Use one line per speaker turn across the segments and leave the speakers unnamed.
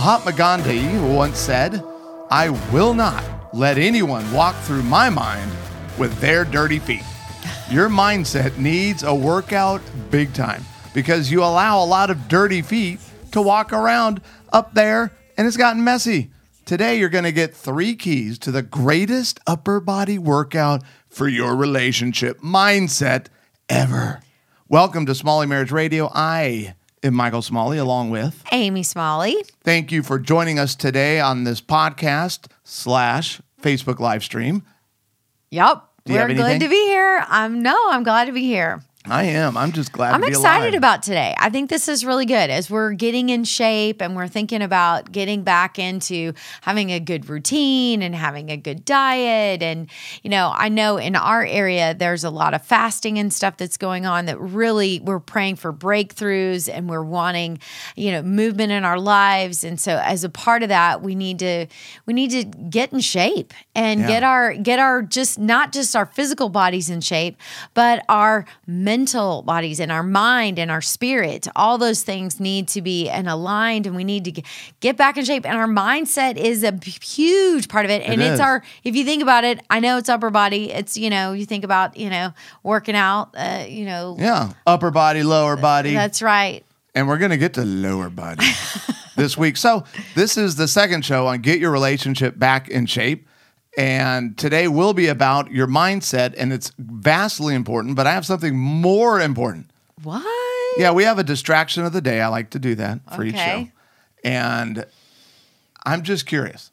Mahatma Gandhi once said, I will not let anyone walk through my mind with their dirty feet. Your mindset needs a workout big time because you allow a lot of dirty feet to walk around up there and it's gotten messy. Today, you're going to get three keys to the greatest upper body workout for your relationship mindset ever. Welcome to Smalley Marriage Radio. I Michael Smalley along with
Amy Smalley.
Thank you for joining us today on this podcast slash Facebook live stream.
Yep. We're glad to be here. I'm no, I'm glad to be here.
I am. I'm just glad
I'm
to be
excited
alive.
about today. I think this is really good as we're getting in shape and we're thinking about getting back into having a good routine and having a good diet. And, you know, I know in our area, there's a lot of fasting and stuff that's going on that really we're praying for breakthroughs and we're wanting, you know, movement in our lives. And so as a part of that, we need to, we need to get in shape and
Yeah.
get our, get our just not just our physical bodies in shape, but our mental bodies and our mind and our spirit. All those things need to be and aligned, and we need to get back in shape. And our mindset is a huge part of it. And
is.
it's our, if you think about it, I know it's upper body. It's you know, you think about you know working out. Uh, you know,
Yeah. Upper body, lower body.
that's right.
and we're going to get to lower body this week. So, this is the second show on Get Your Relationship Back in Shape. And today will be about your mindset, and it's vastly important, but I have something more important.
What?
Yeah, we have a distraction of the day. I like to do that for each show.
Okay.
And I'm just curious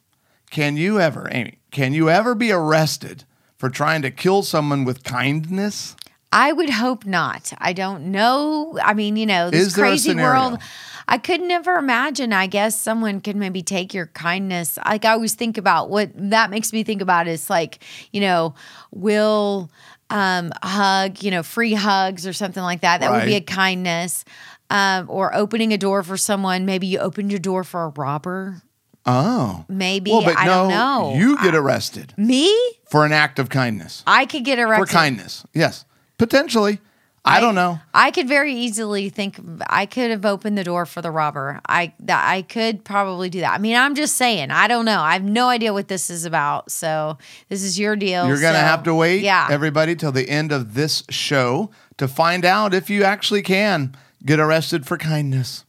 can you ever, Amy, can you ever be arrested for trying to kill someone with kindness?
I would hope not. I don't know. I mean, you know, this
Is there a
crazy world. I could never imagine. I guess someone could maybe take your kindness. Like I always think about what that makes me think about is like, you know, will um hug, you know, free hugs or something like that. That would be a kindness. Um, or opening a door for someone. Maybe you opened your door for a robber.
Oh.
Maybe
Well, but
I
no,
don't know.
you get arrested
Me?
for an act of kindness.
I could get arrested.
For kindness. Yes. Potentially. I, don't know.
I could very easily think I could have opened the door for the robber. I that I could probably do that. I mean, I'm just saying. I don't know. I have no idea what this is about. So this is your deal.
You're going to
so-
have to wait,
Yeah.
everybody, till the end of this show to find out if you actually can get arrested for kindness.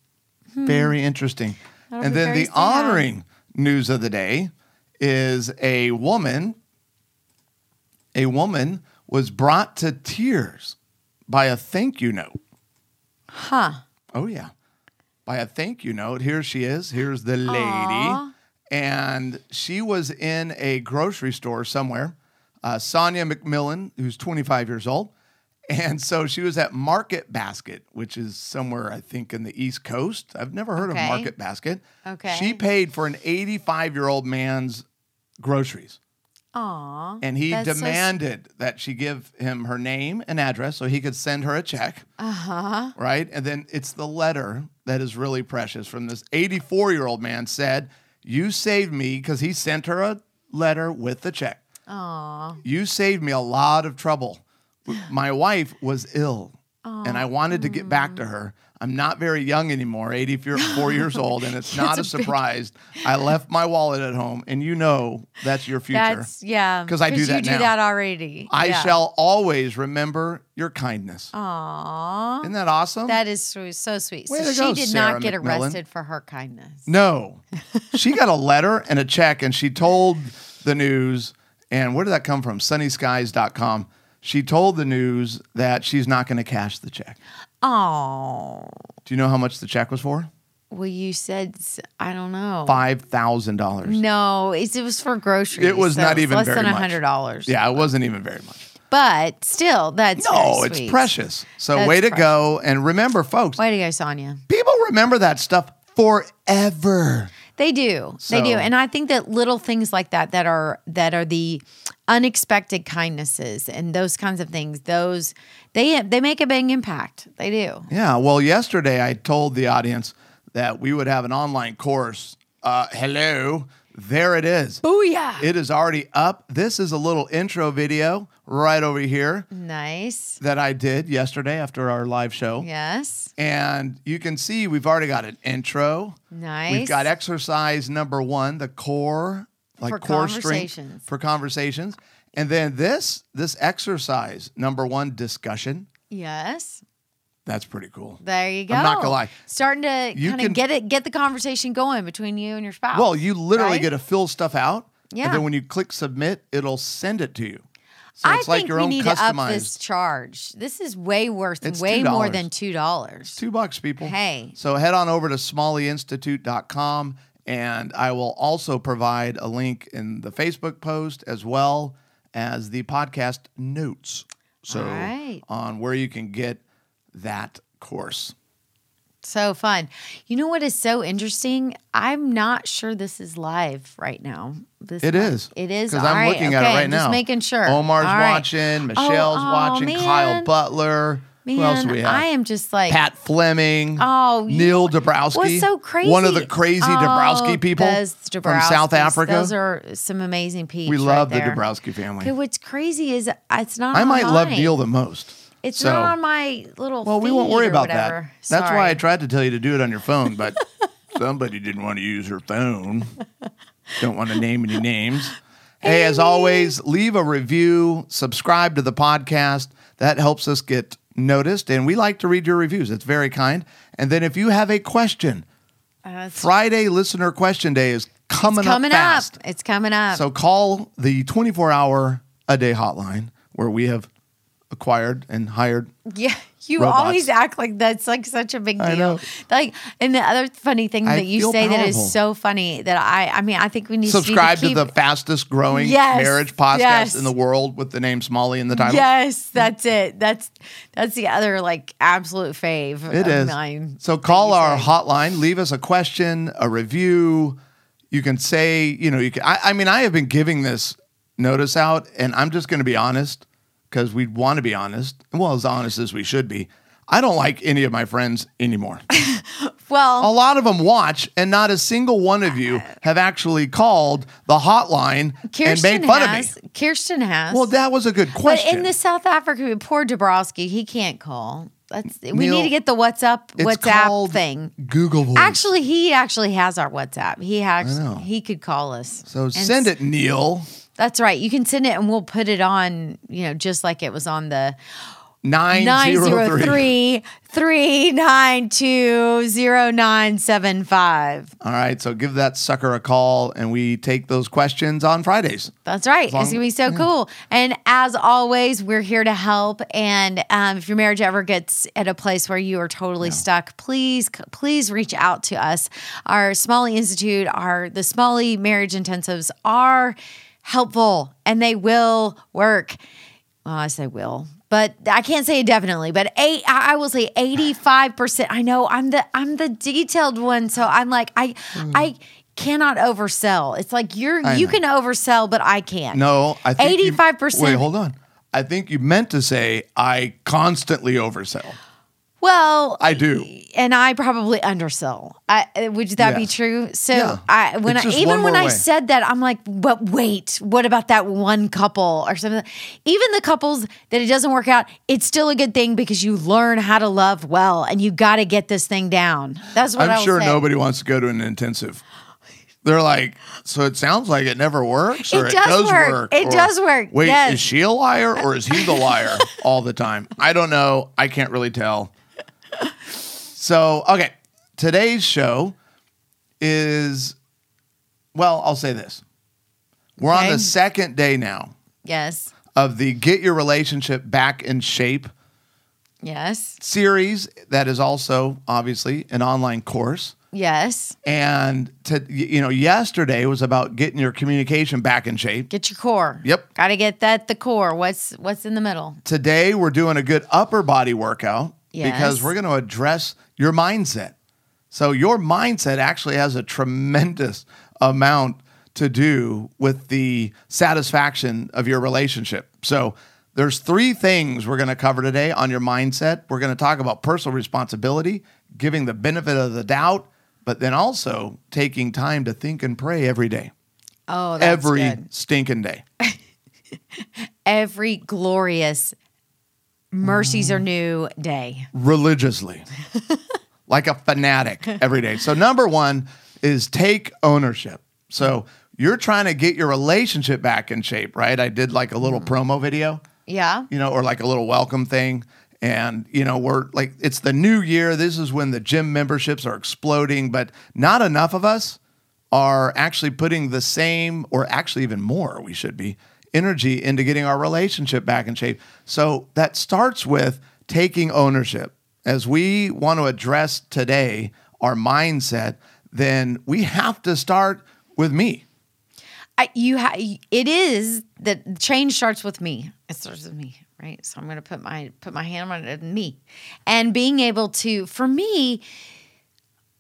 Hmm. Very interesting.
That'll
and then the honoring news of the day is a woman. A woman was brought to tears by a thank you note.
huh.
Oh yeah. By a thank you note. Here she is. Here's the lady.
Aw.
And she was in a grocery store somewhere. Uh, Sonia McMillan, who's 25 years old. And so she was at Market Basket, which is somewhere, I think, in the East Coast. I've never heard
Okay.
of Market Basket.
Okay.
She paid for an 85 year old man's groceries.
Aw.
And he
That's so
demanded that she give him her name and address so he could send her a check.
Uh huh.
Right. And then it's the letter that is really precious from this 84 year old man said, You saved me because he sent her a letter with the check.
Aw.
You saved me a lot of trouble. My wife was ill and I wanted to get back to her. I'm not very young anymore, 84 years old, and it's not a,
a big-
surprise. I left my wallet at home, and you know that's your future.
That's yeah.
'Cause I do that
You do that already.
I
yeah.
shall always remember your kindness.
Aw.
Isn't that awesome?
That is so, so sweet.
Way
so she
go,
did
Sarah
not get
McMillan.
arrested for her kindness.
No. she got a letter and a check, and she told the news, and where did that come from? Sunnyskyz.com. She told the news that she's not going to cash the check.
Oh.
Do you know how much the check was for?
Well, you said I don't know.
$5,000.
No, it's, it was for groceries.
It was
so
not
it's
even
less
very
than
much.
hundred dollars.
Yeah, it wasn't even very much.
but still, that's
No, it's precious. So,
That's
way to go. And remember, folks,
Way to go, Sonia.
people remember that stuff forever.
They do. they do. And I think that little things like that that are that are the unexpected kindnesses and those kinds of things, those they they make a big impact. They do.
Yeah. Well, yesterday I told the audience that we would have an online course. Uh, hello, there it is.
Booyah.
It is already up. This is a little intro video right over here
nice.
that I did yesterday after our live show.
Yes.
And you can see we've already got an intro.
Nice.
We've got exercise number one, the core, like
For
core strength
conversations.
for conversations. And then this, this exercise number one, discussion.
Yes.
That's pretty cool.
There you go.
I'm not gonna lie.
Starting to kind of get it, get the conversation going between you and your spouse.
Well, you literally
right?
get to fill stuff out.
Yeah.
And then when you click submit, it'll send it to you. So
I
it's like
think
your
we
own
need to up
customized.
this charge. This is way worth
It's
way more
$2.
than two dollars.
Two bucks, people.
Hey.
So head on over to smalleyinstitute.com and I will also provide a link in the Facebook post as well as the podcast notes. So
right.
on where you can get that course.
So fun. You know what is so interesting? I'm not sure this is live right now. This
It is.
It is.
Because I'm
right,
looking at it
okay,
right now.
Just making sure.
Omar's
right.
watching. Oh, Michelle's
oh,
watching. Kyle
man.
Who else do we have?
I am just like
Pat Fleming.
Oh,
Neil Dabrowski.
What's so crazy?
One of the crazy
Oh,
Dabrowski people from South Africa.
Those are some amazing people.
we love the
there.
Dabrowski family.
What's crazy is uh, it's not.
I might love. Neil the most.
It's
So-
not on my little.
Well, we won't worry about that. That's why I tried to tell you to do it on your phone, but somebody didn't want to use her phone. Don't want to name any names. Hey, as always, leave a review, subscribe to the podcast. That helps us get noticed, and we like to read your reviews. It's very kind. And then if you have a question,
Uh,
Friday listener question day is coming,
coming
up fast.
up. It's coming up.
So call the 24 hour a day hotline where we have acquired and hired
Yeah, you
robots.
always act like that's like such a big deal. Like, and the other funny thing
I
that you say that
powerful.
is so funny that I, I mean, I think we need to.
subscribe
to,
to the fastest growing
Yes,
marriage podcast
yes.
in the world with the name Smalley in the title.
Yes, that's it. That's that's the other like absolute fave.
It
of
is.
Mine
So call our
say.
hotline, leave us a question, a review. You can say, you know, you can. I, I mean, I have been giving this notice out, and I'm just going to be honest because we want to be honest. Well, as honest as we should be. I don't like any of my friends anymore.
Well,
a lot of them watch, and not a single one of you uh, have actually called the hotline and
Kirsten
made fun
has.
of me.
Kirsten has.
Well, that was a good question.
but in the South Africa, poor Dabrowski, he can't call. That's we
Neil,
need to get the WhatsApp WhatsApp thing.
Google Voice.
Actually, he actually has our WhatsApp. He has. He could call us.
so
And
send it, Neil.
That's right. You can send it, and we'll put it on. You know, just like it was on the
903.
903 392 0975.
All right, so give that sucker a call, and we take those questions on Fridays.
That's right.
long-
it's gonna be so cool. And as always, we're here to help. And um, if your marriage ever gets at a place where you are totally stuck, please, please reach out to us. Our Smalley Institute, our the Smalley Marriage Intensives are helpful, and they will work. Well, I say will, but I can't say definitely. But eight, I will say eighty-five percent. I know I'm the I'm the detailed one, so I'm like I hmm. I cannot oversell. It's like you're.
I
you
know.
can oversell, but I can't.
No, I think
85%.
Wait, hold on. I think you meant to say I constantly oversell.
Well,
I do.
and I probably undersell. I, would that be true? So
Yeah.
I when I even when
more
I said that, I'm like, but wait, what about that one couple or something? Even the couples that it doesn't work out, it's still a good thing because you learn how to love well, and you got to get this thing down. That's what
I'm sure
say.
nobody wants to go to an intensive. They're like, so it sounds like it never works, or
It
it,
does
does
work.
work.
It
or,
does work.
Wait,
Yes.
is she a liar or is he the liar all the time? I don't know. I can't really tell. So, okay, today's show is, well, I'll say this: we're on the second day now
Yes,
of the Get Your Relationship Back in Shape
yes,
series. That is also obviously an online course.
yes.
And to you know, yesterday was about getting your communication back in shape.
Get your core.
Yep.
Got to get that the core. What's what's in the middle?
Today we're doing a good upper body workout because we're going to address your mindset. So your mindset actually has a tremendous amount to do with the satisfaction of your relationship. So there's three things we're going to cover today on your mindset. We're going to talk about personal responsibility, giving the benefit of the doubt, but then also taking time to think and pray every day.
Oh, that's
every
good.
stinking day.
Every glorious mercies are mm. new day.
religiously, like a fanatic every day. So, number one is take ownership. So, you're trying to get your relationship back in shape, right? I did like a little mm. promo video,
Yeah.
you know, or like a little welcome thing. And, you know, we're like, it's the new year. This is when the gym memberships are exploding, but not enough of us are actually putting the same, or actually even more, we should be, energy into getting our relationship back in shape. So that starts with taking ownership. As we want to address today our mindset, then we have to start with me.
I, you ha- it is that change starts with me. It starts with me, right? So I'm going to put my put my hand on it, me, and being able to, for me,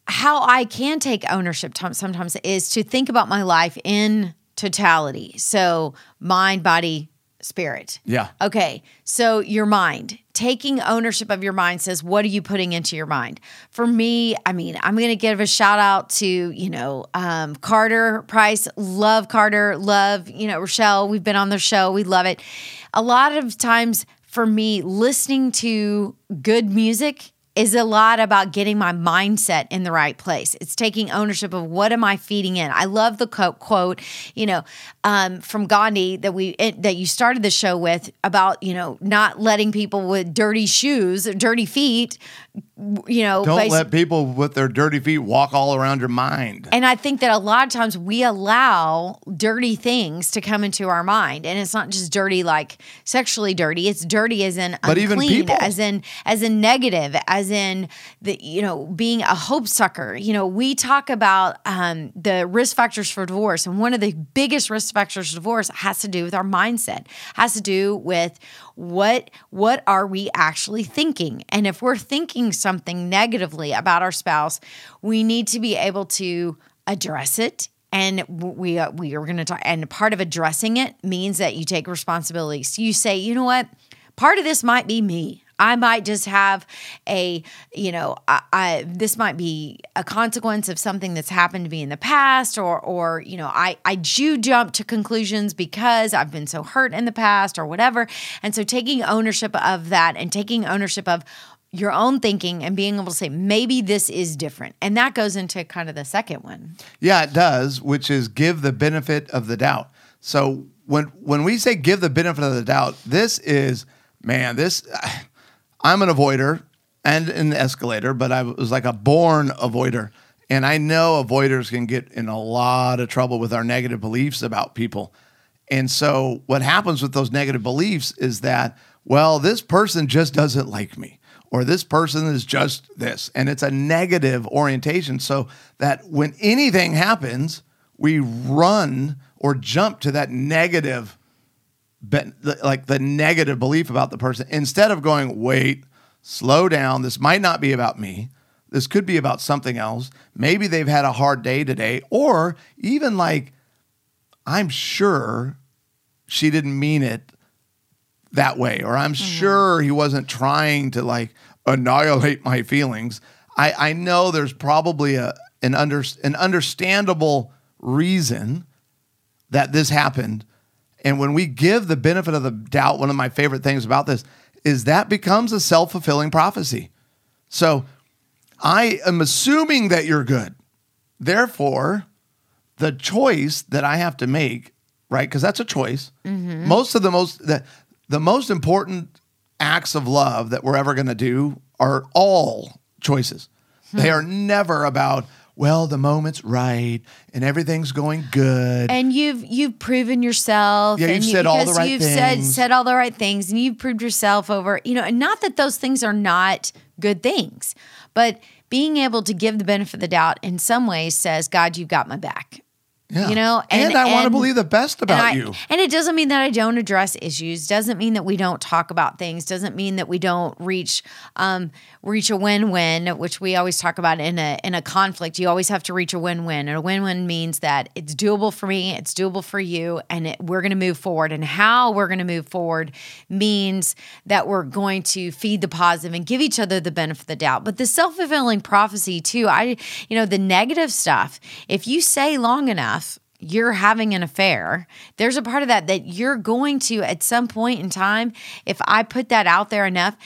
how I can take ownership sometimes is to think about my life in totality. So mind, body, spirit.
Yeah.
Okay, so your mind, taking ownership of your mind says, what are you putting into your mind? For me, I mean, I'm going to give a shout out to, you know, um, Carter Price. Love Carter. Love, you know, Rochelle. We've been on the show. We love it. A lot of times for me, listening to good music is a lot about getting my mindset in the right place. It's taking ownership of what am I feeding in. I love the quote, quote you know, um, from Gandhi that we it, that you started the show with about you know not letting people with dirty shoes, dirty feet, you know,
Don't
basi-
let people with their dirty feet walk all around your mind.
and I think that a lot of times we allow dirty things to come into our mind, and it's not just dirty like sexually dirty. It's dirty as in
But even
unclean,
people.
as in as in negative, as in the you know being a hope sucker. You know, we talk about um, the risk factors for divorce, and one of the biggest risk factors for divorce has to do with our mindset. Has to do with what what are we actually thinking, and if we're thinking something negatively about our spouse, we need to be able to address it and we uh, we are going to talk and part of addressing it means that you take responsibility so you say you know what part of this might be me i might just have a you know I, I this might be a consequence of something that's happened to me in the past or or you know i i do jump to conclusions because i've been so hurt in the past or whatever. And so taking ownership of that and taking ownership of your own thinking and being able to say maybe this is different. And that goes into kind of the second one.
Yeah, it does, which is give the benefit of the doubt. So when when we say give the benefit of the doubt, this is man, this I'm an avoider and an escalator, but I was like a born avoider. And I know avoiders can get in a lot of trouble with our negative beliefs about people. And so what happens with those negative beliefs is that, well, this person just doesn't like me, or this person is just this. And it's a negative orientation. So that when anything happens, we run or jump to that negative, be- like the negative belief about the person instead of going, wait, slow down. This might not be about me. This could be about something else. Maybe they've had a hard day today, or even like, I'm sure she didn't mean it that way, or I'm mm-hmm. sure he wasn't trying to like annihilate my feelings. I, I know there's probably a an under an understandable reason that this happened. And when we give the benefit of the doubt, one of my favorite things about this is that becomes a self-fulfilling prophecy. So I am assuming that you're good. Therefore, the choice that I have to make, right? Because that's a choice. Mm-hmm. Most of the most the, the most important acts of love that we're ever going to do are all choices. They hmm. are never about well, the moment's right and everything's going good.
and you've you've proven yourself.
Yeah, you've
you-
said all the right
you've said said all the right things, and you've proved yourself over. You know, and not that those things are not good things, but being able to give the benefit of the doubt in some ways says, God, you've got my back.
Yeah.
You know,
and,
and-
I want to believe the best about
and I-
you.
And it doesn't mean that I don't address issues. Doesn't mean that we don't talk about things. Doesn't mean that we don't reach um, reach a win win, which we always talk about in a in a conflict. You always have to reach a win win, and a win win means that it's doable for me, it's doable for you, and it, we're going to move forward. And how we're going to move forward means that we're going to feed the positive and give each other the benefit of the doubt. But the self fulfilling prophecy too. I you know the negative stuff. If you say long enough you're having an affair, there's a part of that that you're going to, at some point in time, if I put that out there enough,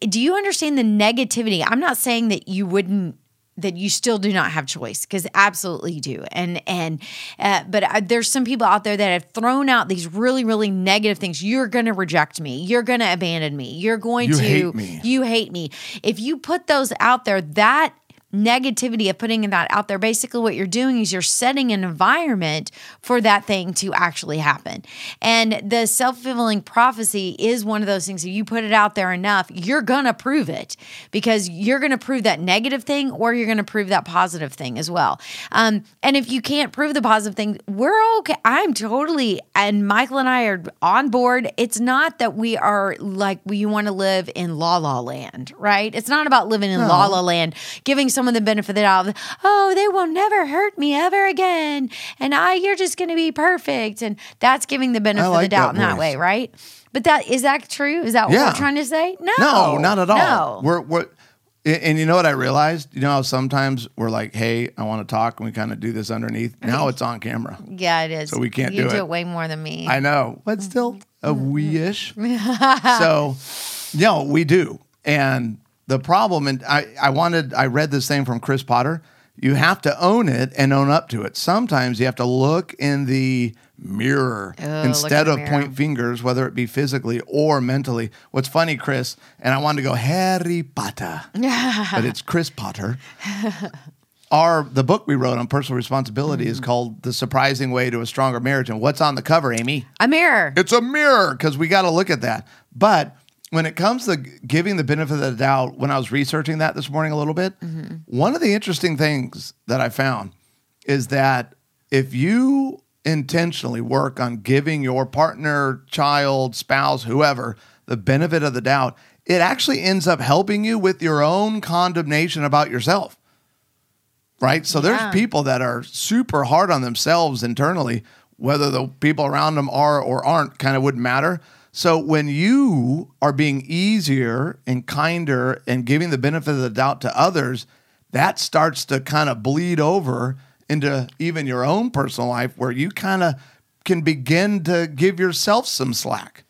do you understand the negativity? I'm not saying that you wouldn't that you still do not have choice because absolutely you do. And and uh, but uh, there's some people out there that have thrown out these really really negative things. You're going to reject me. You're going to abandon me. You're going
You
to
hate me.
you hate me. If you put those out there that negativity of putting that out there. Basically what you're doing is you're setting an environment for that thing to actually happen. And the self-fulfilling prophecy is one of those things. If you put it out there enough you're gonna prove it because you're gonna prove that negative thing or you're gonna prove that positive thing as well. Um, and if you can't prove the positive thing we're okay. I'm totally and michael and i are on board. It's not that we are like we want to live in la la land right? It's not about living in la la land giving someone the benefit of the doubt of, oh they will never hurt me ever again and i you're just going to be perfect and that's giving the benefit of the doubt in that way right but that is that true is that what
Yeah.
we're trying to say no
No, not at all.
no
We're we're and you know what I realized? You know how sometimes we're like, "Hey, I want to talk," and we kind of do this underneath. Now it's on camera.
yeah it is
So we can't
you
do
do
it.
it way more than me
I know, but still a wee-ish. so, no, we do. And the problem, and I, I wanted, I read this thing from Chris Potter. You have to own it and own up to it. Sometimes you have to look in the mirror
Oh,
instead
in
of
mirror.
point fingers, whether it be physically or mentally. What's funny, Chris, and I wanted to go Harry Potter, but it's Chris Potter. Our the book we wrote on personal responsibility
Mm-hmm.
is called "The Surprising Way to a Stronger Marriage." And what's on the cover, Amy?
a mirror
It's a mirror because we got to look at that. But when it comes to giving the benefit of the doubt, when I was researching that this morning a little bit, mm-hmm. one of the interesting things that I found is that if you intentionally work on giving your partner, child, spouse, whoever, the benefit of the doubt, it actually ends up helping you with your own condemnation about yourself right? So
Yeah.
there's people that are super hard on themselves internally, whether the people around them are or aren't, kind of wouldn't matter. So when you are being easier and kinder and giving the benefit of the doubt to others, that starts to kind of bleed over into even your own personal life where you kind of can begin to give yourself some slack.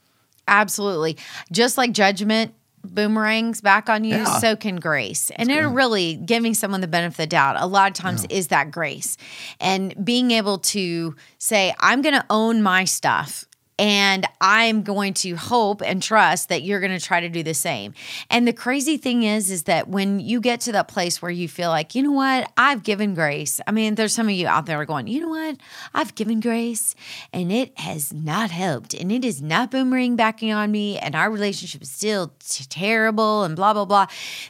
Absolutely. Just like judgment boomerangs back on you,
Yeah.
so can grace. And it really giving someone the benefit of the doubt a lot of times is that grace. And being able to say, I'm going to own my stuff. And I'm going to hope and trust that you're going to try to do the same. And the crazy thing is, is that when you get to that place where you feel like, you know what, I've given grace. I mean, there's some of you out there going, you know what, I've given grace and it has not helped and it is not boomerang backing on me and our relationship is still t- terrible and blah, blah, blah.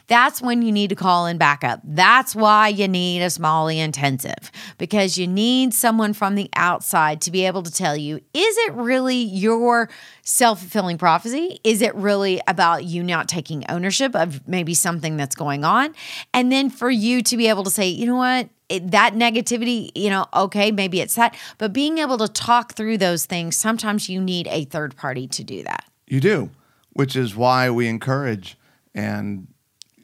That's when you need to call in backup. That's why you need a Smalley intensive because you need someone from the outside to be able to tell you, is it really your self fulfilling prophecy? Is it really about you not taking ownership of maybe something that's going on? And then for you to be able to say, you know what? It, that negativity, you know, okay, maybe it's that, but being able to talk through those things, sometimes you need a third party to do that.
You do, which is why we encourage and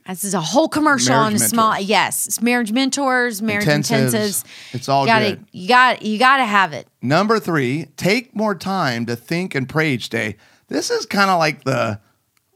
This is a whole commercial on
Marriage
a small,
mentors.
yes, it's marriage mentors, marriage
Intensives.
intensives.
It's all
you gotta,
good.
You got, you got to have it.
Number three, take more time to think and pray each day. This is kind of like the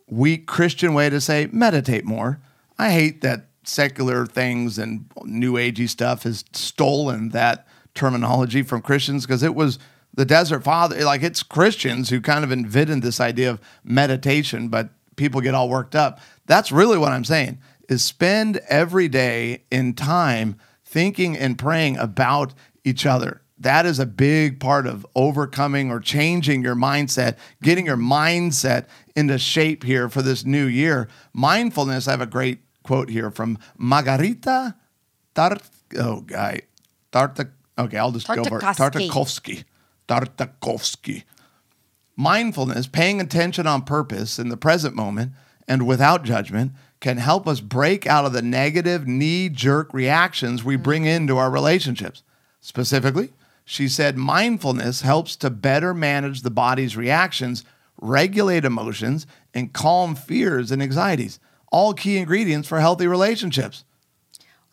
weak Christian way to say meditate more. I hate that secular things and new agey stuff has stolen that terminology from Christians because it was the desert father, like it's Christians who kind of invented this idea of meditation, but people get all worked up. That's really what I'm saying is spend every day in time thinking and praying about each other. That is a big part of overcoming or changing your mindset, getting your mindset into shape here for this new year. Mindfulness, I have a great quote here from Margarita Tart. Oh, guy. Tartak. Okay, I'll just go for it.
Tartakovsky.
Tartakovsky. Mindfulness, paying attention on purpose in the present moment and without judgment, can help us break out of the negative knee jerk reactions we bring mm. into our relationships. Specifically, she said mindfulness helps to better manage the body's reactions, regulate emotions, and calm fears and anxieties, all key ingredients for healthy relationships.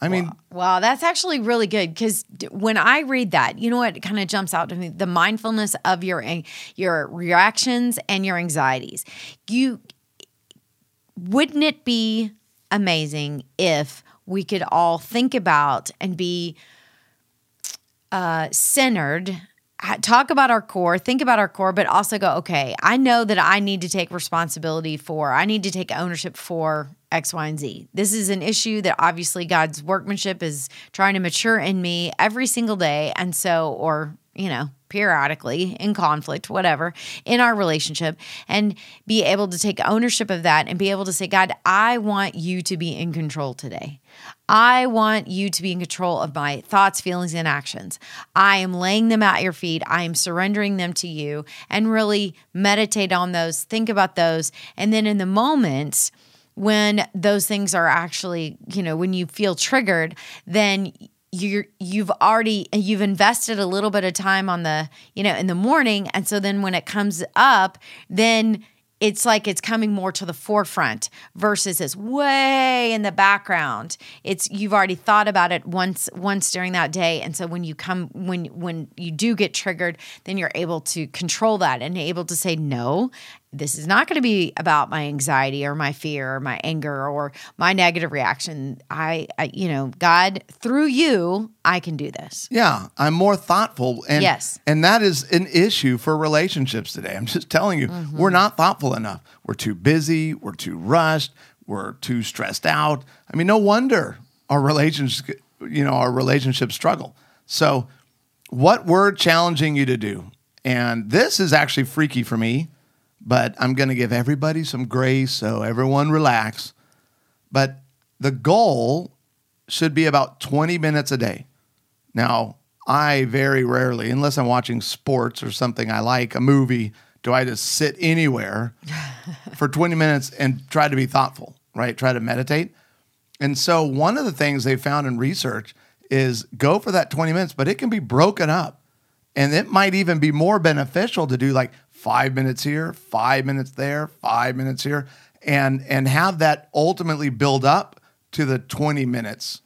I mean,
Wow, that's actually really good because when I read that, you know what kind of jumps out to me: the mindfulness of your your reactions and your anxieties. You wouldn't it be amazing if we could all think about and be uh, centered talk about our core, think about our core, but also go, okay, I know that I need to take responsibility for, I need to take ownership for X, Y, and Z. This is an issue that obviously God's workmanship is trying to mature in me every single day. And so, or, you know, periodically in conflict, whatever, in our relationship, and be able to take ownership of that and be able to say, God, I want you to be in control today. I want you to be in control of my thoughts, feelings, and actions. I am laying them at your feet. I am surrendering them to you and really meditate on those, think about those. And then in the moments, when those things are actually, you know, when you feel triggered, then you're you've already you've invested a little bit of time on the you know in the morning. And so then when it comes up then it's like it's coming more to the forefront versus it's way in the background. It's you've already thought about it once once during that day. And so when you come when when you do get triggered then you're able to control that and able to say no this is not going to be about my anxiety or my fear or my anger or my negative reaction. I, I, you know, God, through you, I can do this.
Yeah, I'm more thoughtful. And,
yes.
And that is an issue for relationships today. I'm just telling you, mm-hmm. we're not thoughtful enough. We're too busy. We're too rushed. We're too stressed out. I mean, no wonder our relationships, you know, our relationships struggle. So, what we're challenging you to do, and this is actually freaky for me but I'm going to give everybody some grace so everyone relax. But the goal should be about 20 minutes a day. Now, I very rarely, unless I'm watching sports or something I like, a movie, do I just sit anywhere for 20 minutes and try to be thoughtful, right? Try to meditate. And so, one of the things they found in research is go for that 20 minutes, but it can be broken up. And it might even be more beneficial to do like five minutes here, five minutes there, five minutes here, and and have that ultimately build up to the 20 minutes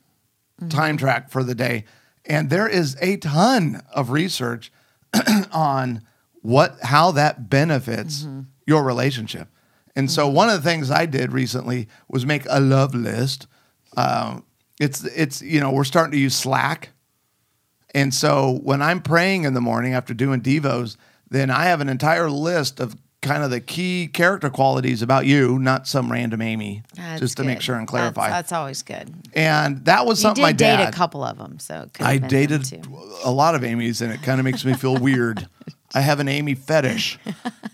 mm-hmm. time track for the day. And there is a ton of research on what how that benefits mm-hmm. your relationship. And mm-hmm. so one of the things I did recently was make a love list. Um, it's it's you know we're starting to use Slack, and so when I'm praying in the morning after doing devos, then I have an entire list of kind of the key character qualities about you, not some random Amy, that's just to good. make sure and clarify.
That's, that's always good.
And that was something
you
did my dad.
date a couple of them, so
I dated a lot of Amy's, and it kind of makes me feel weird. I have an Amy fetish,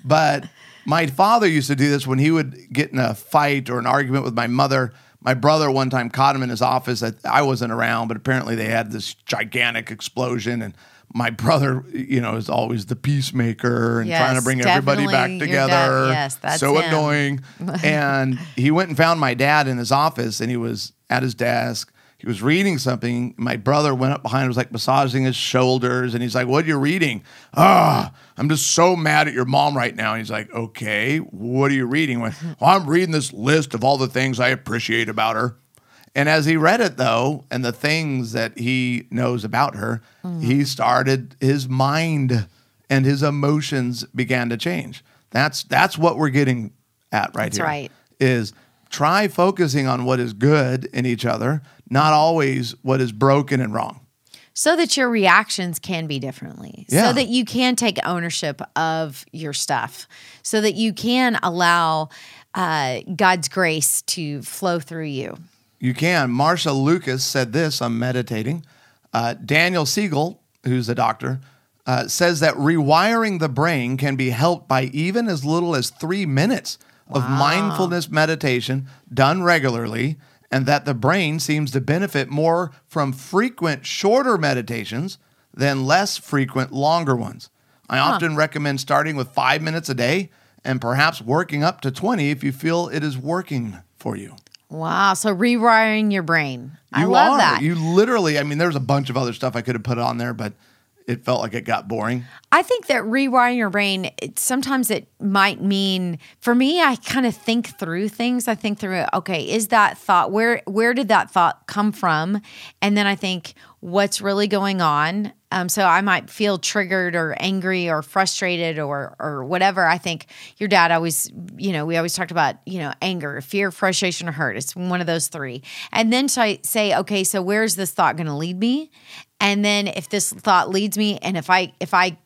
but my father used to do this when he would get in a fight or an argument with my mother. My brother one time caught him in his office. I, I wasn't around, but apparently they had this gigantic explosion and my brother, you know, is always the peacemaker and yes, trying to bring everybody back together.
Yes, that's
so
him.
annoying. and he went and found my dad in his office, and he was at his desk. He was reading something. My brother went up behind, him, was like massaging his shoulders, and he's like, "What are you reading?" Ah, I'm just so mad at your mom right now. And he's like, "Okay, what are you reading?" Well, I'm reading this list of all the things I appreciate about her. And as he read it, though, and the things that he knows about her, mm. he started his mind and his emotions began to change. That's that's what we're getting at right
that's
here.
Right.
Is try focusing on what is good in each other, not always what is broken and wrong.
So that your reactions can be differently. Yeah. So that you can take ownership of your stuff. So that you can allow uh, God's grace to flow through you.
You can. Marsha Lucas said this I'm meditating. Uh, Daniel Siegel, who's a doctor, uh, says that rewiring the brain can be helped by even as little as three minutes wow. of mindfulness meditation done regularly, and that the brain seems to benefit more from frequent, shorter meditations than less frequent, longer ones. I huh. often recommend starting with five minutes a day and perhaps working up to 20 if you feel it is working for you.
Wow. So rewiring your brain.
You
I love
are.
that.
You literally, I mean, there's a bunch of other stuff I could have put on there, but it felt like it got boring?
I think that rewiring your brain, it, sometimes it might mean for me, I kind of think through things. I think through, okay, is that thought where where did that thought come from? And then I think, what's really going on? Um, so I might feel triggered or angry or frustrated or or whatever. I think your dad always, you know, we always talked about, you know, anger, fear, frustration, or hurt. It's one of those three. And then I say, okay, so where's this thought going to lead me? And then if this thought leads me, and if I if I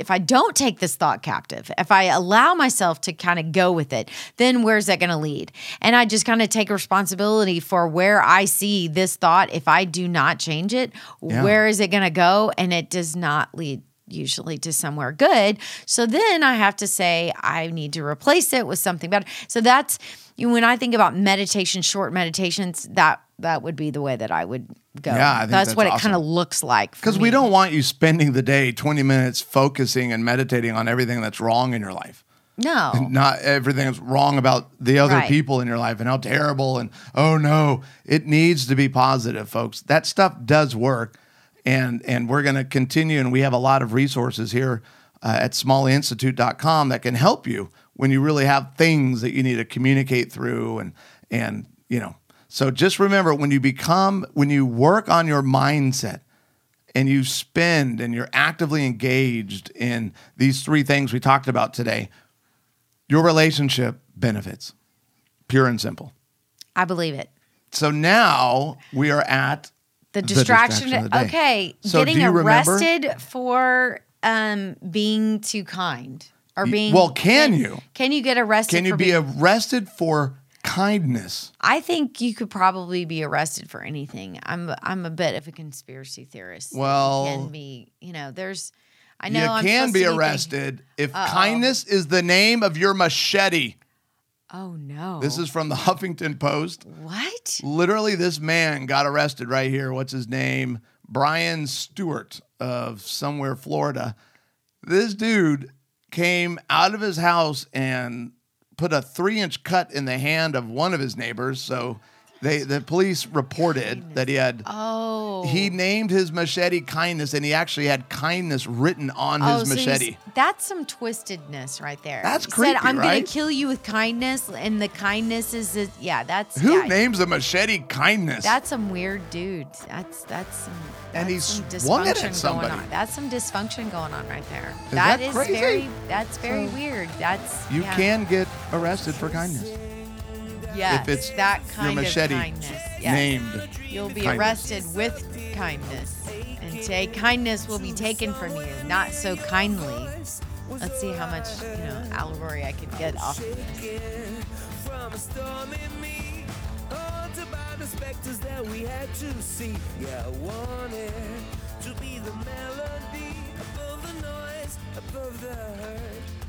if I don't take this thought captive, if I allow myself to kind of go with it, then where's that going to lead? And I just kind of take responsibility for where I see this thought. If I do not change it,
Yeah.
where is it going to go? And it does not lead usually to somewhere good. So then I have to say, I need to replace it with something better. So that's when I think about meditation, short meditations, that that would be the way that I would go.
Yeah, I think
that's,
that's
what it kind of looks like.
Because we don't want you spending the day 20 minutes focusing and meditating on everything that's wrong in your life.
No.
Not everything that's wrong about the other
Right.
people in your life and how terrible and oh no, it needs to be positive, folks. That stuff does work, and and we're going to continue. And we have a lot of resources here uh, at SmalleyInstitute.com that can help you when you really have things that you need to communicate through and and you know. So just remember when you become when you work on your mindset and you spend and you're actively engaged in these three things we talked about today, your relationship benefits. Pure and simple.
I believe it.
So now we are at
The distraction.
distraction the day.
okay,
So
getting
you remember-
arrested for um, being too kind or being.
well, can you?
Can you get arrested?
can you be
being,
arrested for kindness?
I think you could probably be arrested for anything. I'm I'm a bit of a conspiracy theorist. that you
Well-
can be. You know, there's. I know
you
I'm
can be arrested if kindness is the name of your machete.
oh no!
This is from the Huffington Post.
what?
Literally, this man got arrested right here. What's his name? Brian Stewart of somewhere, Florida. This dude came out of his house and put a three inch cut in the hand of one of his neighbors. So they the police reported that he had
Oh,
he named his machete kindness and he actually had kindness written on
Oh,
his
so he's-
machete.
that's some twistedness right there.
That's
He
creepy,
Said, I'm
right?
gonna kill you with kindness, and the kindness is, is yeah. That's
Who
yeah,
names a machete kindness?
That's some weird dude. That's that's some.
And
that's
he
some
swung it at
dysfunction going
somebody.
on. That's some dysfunction going on right there.
Is that
is
crazy?
very. That's very weird. That's
you
yeah.
can get arrested for kindness.
Yes,
if it's
that
your
kind
machete
of kindness. Yes.
named
You'll be
kindness.
arrested with kindness, and say kindness will be taken from you, not so kindly. Let's see how much you know allegory I can get off of this.